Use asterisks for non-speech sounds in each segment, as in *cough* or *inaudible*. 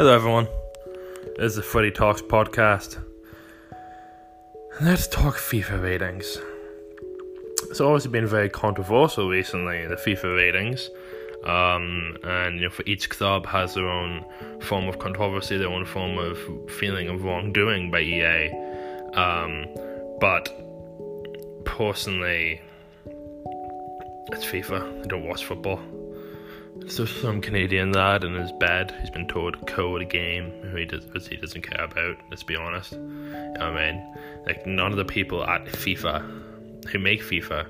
Hello, everyone. This is the Footy Talks podcast. Let's talk FIFA ratings. It's obviously been very controversial recently, the FIFA ratings. Um, and you know, for each club has their own form of controversy, their own form of feeling of wrongdoing by EA. Um, but personally, it's FIFA. I don't watch football. So some Canadian lad in his bed he's been told to code a game who he does he doesn't care about. Let's be honest. I mean, like none of the people at FIFA who make FIFA,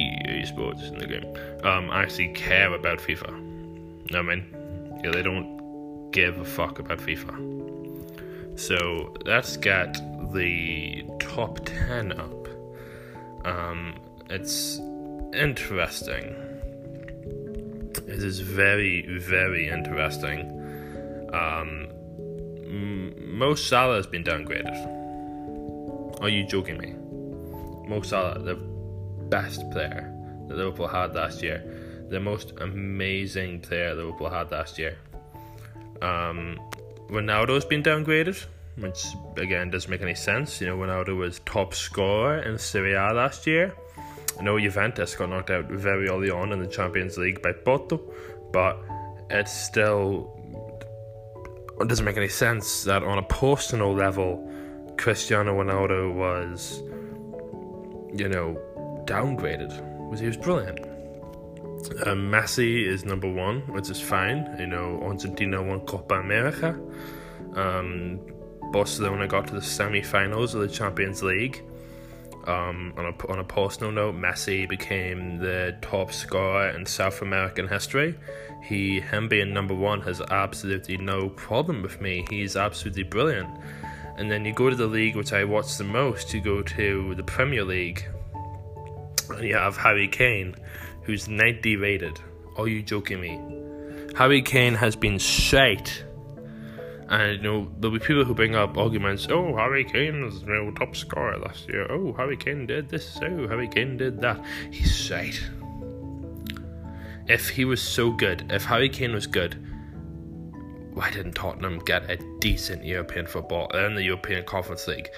EA Sports in the game, um, actually care about FIFA. I mean, yeah, they don't give a fuck about FIFA. So let's get the top ten up. Um, it's interesting it is very, very interesting. Um, Mo Salah has been downgraded. Are you joking me? Mo Salah, the best player that Liverpool had last year, the most amazing player Liverpool had last year. Um, Ronaldo's been downgraded, which again doesn't make any sense. You know, Ronaldo was top scorer in Serie A last year. I know Juventus got knocked out very early on in the Champions League by Porto, but it still it doesn't make any sense that on a personal level, Cristiano Ronaldo was, you know, downgraded. Was he was brilliant. Uh, Messi is number one, which is fine. You know, Argentina won Copa America. Um, Barcelona got to the semi-finals of the Champions League. Um, on a on a personal note, Messi became the top scorer in South American history. He him being number one has absolutely no problem with me. He's absolutely brilliant. And then you go to the league which I watch the most. You go to the Premier League, and you have Harry Kane, who's 90 rated. Are you joking me? Harry Kane has been shite and you know there'll be people who bring up arguments. Oh, Harry Kane was you know, top scorer last year. Oh, Harry Kane did this. Oh, Harry Kane did that. He's shite. If he was so good, if Harry Kane was good, why didn't Tottenham get a decent European football in the European Conference League?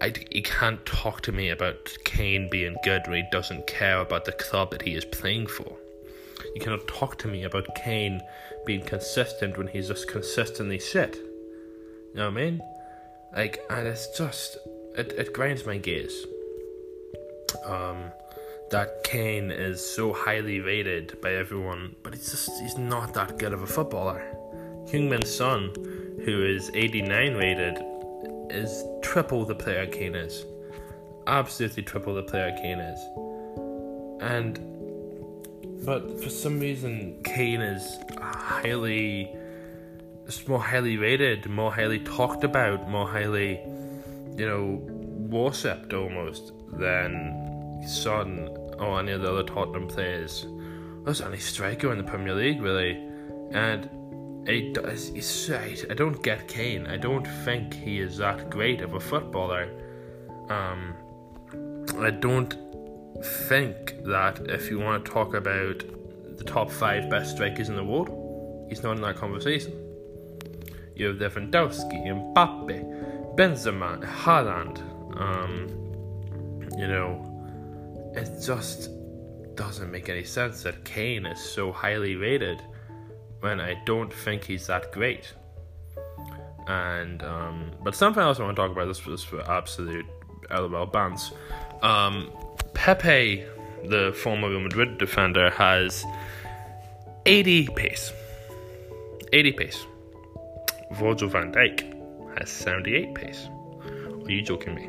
I, you can't talk to me about Kane being good when he doesn't care about the club that he is playing for. You cannot talk to me about Kane being consistent when he's just consistently shit. You know what I mean? Like, and it's just it, it grinds my gears. Um, that Kane is so highly rated by everyone, but he's just he's not that good of a footballer. Heung-min Son, who is 89 rated, is triple the player Kane is. Absolutely triple the player Kane is. And but for some reason Kane is highly it's more highly rated, more highly talked about, more highly, you know, worshipped almost than Son or any of the other Tottenham players. There's only striker in the Premier League, really, and he he's right. I don't get Kane. I don't think he is that great of a footballer. Um, I don't think that if you want to talk about the top five best strikers in the world, he's not in that conversation. You have Lewandowski, Mbappe, Benzema, Haaland. Um, you know, it just doesn't make any sense that Kane is so highly rated when I don't think he's that great. And um, but something else I want to talk about. This was for absolute LOL bans. Um, Pepe, the former Real Madrid defender, has 80 pace. 80 pace. Virgil van Dijk has 78 pace. Are you joking me?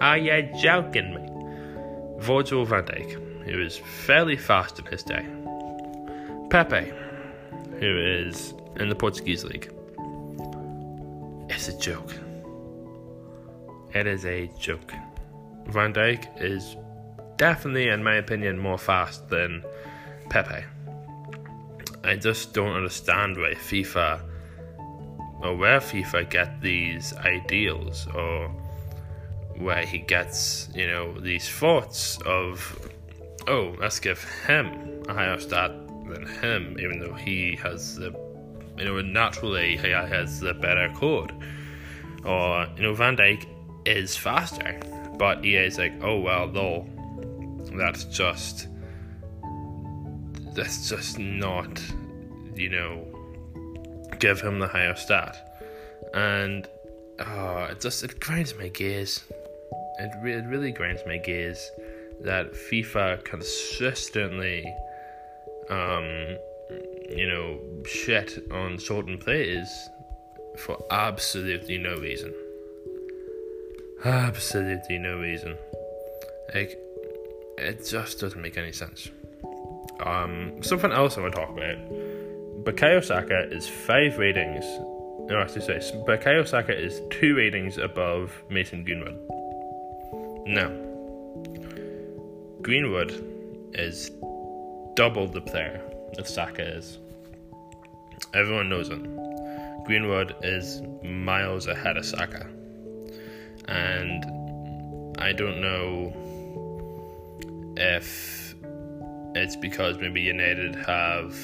Are you joking me? Virgil van Dijk, who is fairly fast in his day. Pepe, who is in the Portuguese league. It's a joke. It is a joke. Van Dijk is definitely, in my opinion, more fast than Pepe. I just don't understand why FIFA or where FIFA get these ideals or where he gets, you know, these thoughts of, oh, let's give him a higher stat than him, even though he has the You know, naturally he has the better code. Or, you know, Van Dijk is faster. But EA is like, oh well, no. That's just that's just not, you know, give him the higher stat. And oh, it just it grinds my gears. It, re- it really grinds my gears that FIFA consistently, um, you know, shit on certain players for absolutely no reason. Absolutely no reason. Like, it just doesn't make any sense. Um, something else I want to talk about. Bukayo Saka is five ratings. No, I should say, Bukayo is two ratings above Mason Greenwood. Now, Greenwood is double the player that Saka is. Everyone knows it. Greenwood is miles ahead of Saka. And I don't know if it's because maybe United have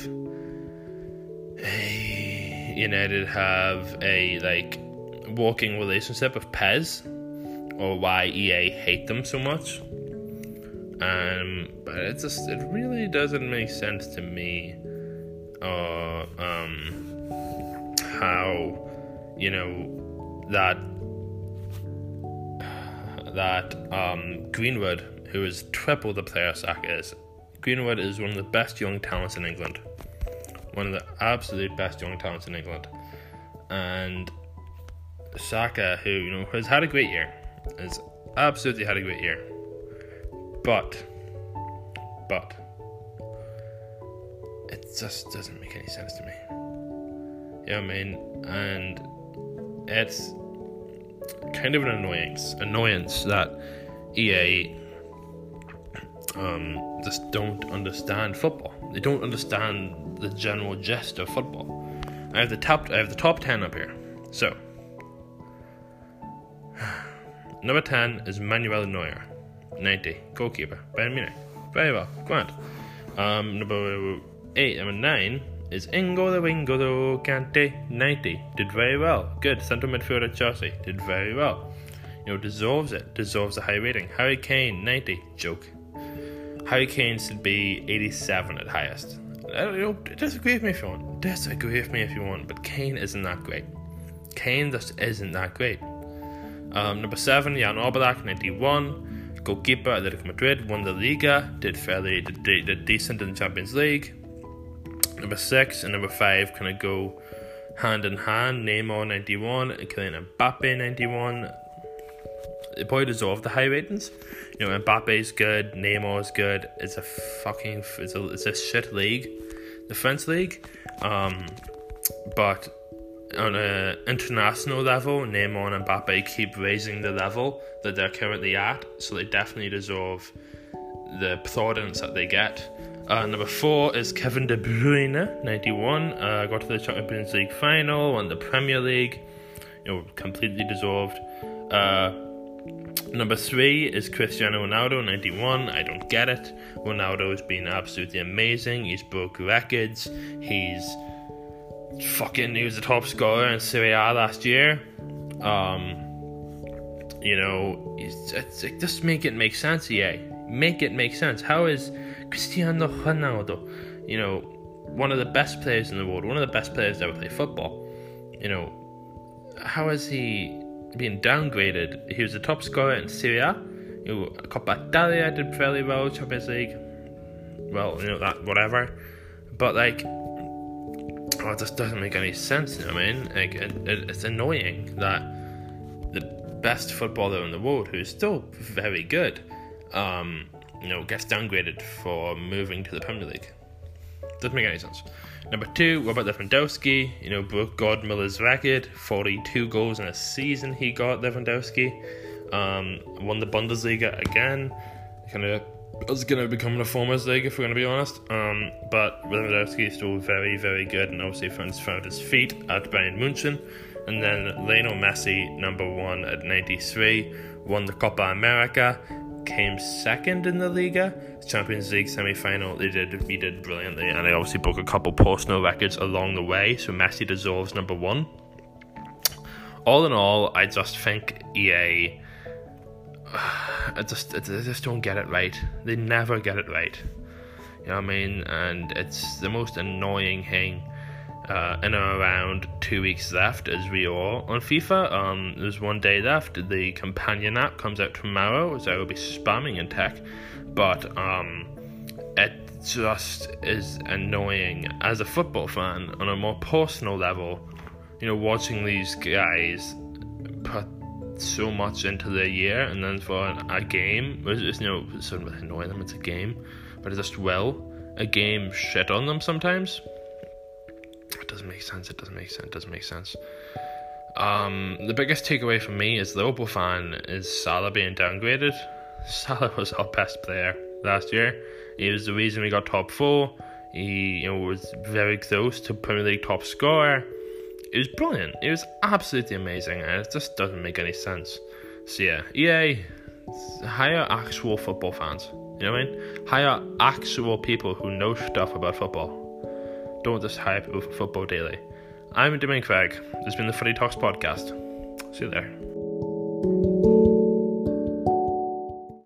United have a like walking relationship with PES, or why EA hate them so much. Um, but it just it really doesn't make sense to me. Uh, um, how you know that that um, Greenwood, who is triple the player Saka is, Greenwood is one of the best young talents in England. One of the absolute best young talents in England. And Saka, who, you know, has had a great year, has absolutely had a great year. But, but, it just doesn't make any sense to me. You know I mean? And it's kind of an annoyance, annoyance that EA um, just don't understand football. They don't understand the general gist of football. I have the top. I have the top ten up here. So, *sighs* number ten is Manuel Neuer, ninety, goalkeeper, Bayern Munich. Very well, grand. Um, number eight, number nine is Ingo N'Golo N'Golo Kante, ninety, did very well. Good central midfielder Chelsea, did very well. You know, deserves it, deserves a high rating. Harry Kane, ninety, joke. Harry Kane should be 87 at highest. Know, disagree with me if you want. Disagree with me if you want, but Kane isn't that great. Kane just isn't that great. Um, number seven, Jan Oblak, 91. Goalkeeper, Atletico Madrid, won the Liga, did fairly did, did decent in the Champions League. Number six and number five kind of go hand in hand. Neymar, 91, and Kylian Mbappe, 91. Probably deserve the high ratings. You know, Mbappe's good, Neymar's good. It's a fucking it's a it's a shit league, the French league. Um, but on an international level, Neymar and Mbappe keep raising the level that they're currently at, so they definitely deserve the plaudits that they get. Uh, number four is Kevin De Bruyne, 91. Uh, got to the Champions League final, won the Premier League. You know, completely deserved. Uh, Number three is Cristiano Ronaldo, 91. I don't get it. Ronaldo has been absolutely amazing. He's broke records. He's fucking, he was the top scorer in Serie A last year. Um, you know, it's, it's, it just make it make sense, yeah. Make it make sense. How is Cristiano Ronaldo, you know, one of the best players in the world, one of the best players to ever play football, you know, how is he being downgraded. He was the top scorer in Serie A. You know, Coppa Italia did fairly well, Champions League. Well, you know that whatever, but like, oh, it just doesn't make any sense. You know what I mean? Like, it, it, it's annoying that the best footballer in the world, who's still very good, um, you know, gets downgraded for moving to the Premier League. Doesn't make any sense. Number two, Robert Lewandowski, you know, broke Gerd Muller's record, 42 goals in a season he got, Lewandowski. Um, won the Bundesliga again. Kind of was going to become a performers league if we're going to be honest. Um, but Lewandowski is still very, very good and obviously found, found his feet at Bayern Munchen. And then Lionel Messi, number one at 93, won the Copa America. Came second in the Liga. Champions League semi final, they did did brilliantly, and they obviously broke a couple personal records along the way. So Messi deserves number one. All in all, I just think EA. *sighs* I just I just don't get it right. They never get it right. You know what I mean? And it's the most annoying thing uh, in around two weeks left as we are on FIFA. Um, there's one day left. The companion app comes out tomorrow, so I will be spamming in tech. But um, it just is annoying as a football fan on a more personal level. You know, watching these guys put so much into their year, and then for a game, it's, you know, sort of annoying them. It's a game, but it just will. A game shit on them sometimes doesn't make sense. It doesn't make sense. It doesn't make sense. Um, the biggest takeaway for me as the Liverpool fan is Salah being downgraded. *laughs* Salah was our best player last year. He was the reason we got top four. He you know was very close to Premier League top scorer. It was brilliant. It was absolutely amazing, and it just doesn't make any sense. So yeah, EA hire actual football fans. You know what I mean? Hire actual people who know stuff about football. Don't just hype over Football Daily. I'm Dominic Craig. This has been the Footy Talks podcast. See you there.